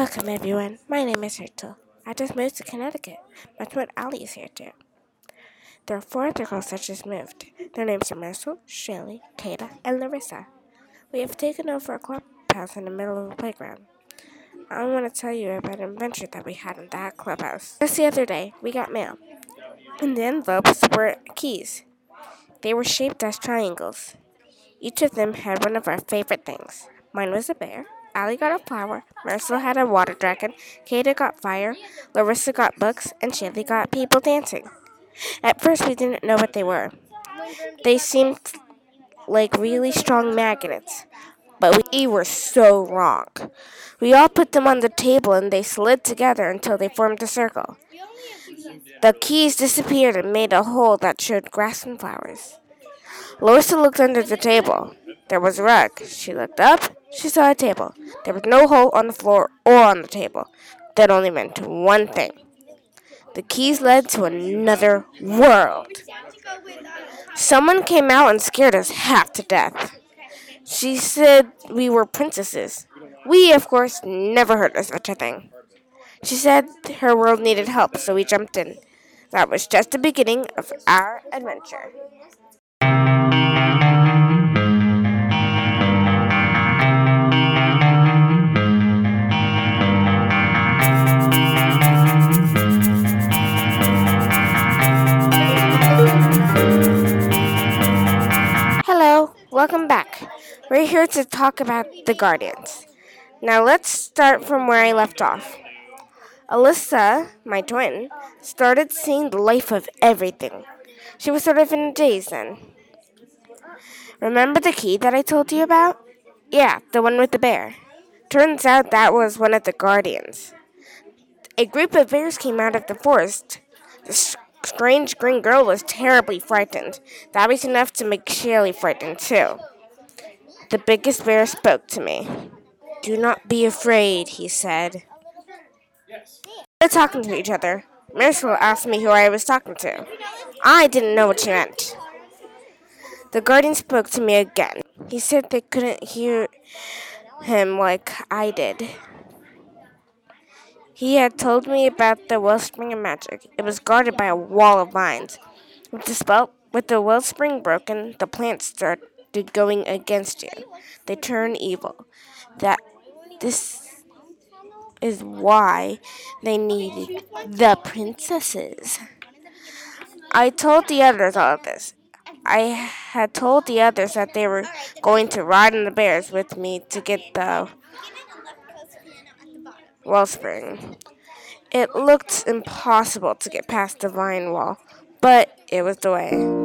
Welcome, everyone. My name is Rachel. I just moved to Connecticut. My twin Ali is here, too. There are four other girls that just moved. Their names are Marcel, Shaylee, Kata, and Larissa. We have taken over a clubhouse in the middle of a playground. I want to tell you about an adventure that we had in that clubhouse. Just the other day, we got mail. In the envelopes were keys. They were shaped as triangles. Each of them had one of our favorite things. Mine was a bear. Allie got a flower. Marcel had a water dragon. Kata got fire. Larissa got books. And Shaylee got people dancing. At first, we didn't know what they were. They seemed like really strong magnets, but we were so wrong. We all put them on the table and they slid together until they formed a circle. The keys disappeared and made a hole that showed grass and flowers. Larissa looked under the table. There was a rug. She looked up. She saw a table. There was no hole on the floor or on the table. That only meant one thing. The keys led to another world. Someone came out and scared us half to death. She said we were princesses. We, of course, never heard of such a thing. She said her world needed help, so we jumped in. That was just the beginning of our adventure. Welcome back. We're here to talk about the Guardians. Now let's start from where I left off. Alyssa, my twin, started seeing the life of everything. She was sort of in a daze then. Remember the key that I told you about? Yeah, the one with the bear. Turns out that was one of the Guardians. A group of bears came out of the forest. Strange green girl was terribly frightened. That was enough to make Shirley frightened too. The biggest bear spoke to me. Do not be afraid, he said. They're talking to each other. Marcel asked me who I was talking to. I didn't know what she meant. The guardian spoke to me again. He said they couldn't hear him like I did. He had told me about the wellspring of magic. It was guarded by a wall of vines. With the spell, with the wellspring broken, the plants started going against you. They turn evil. That this is why they needed the princesses. I told the others all of this. I had told the others that they were going to ride on the bears with me to get the wellspring. It looked impossible to get past the vine wall, but it was the way.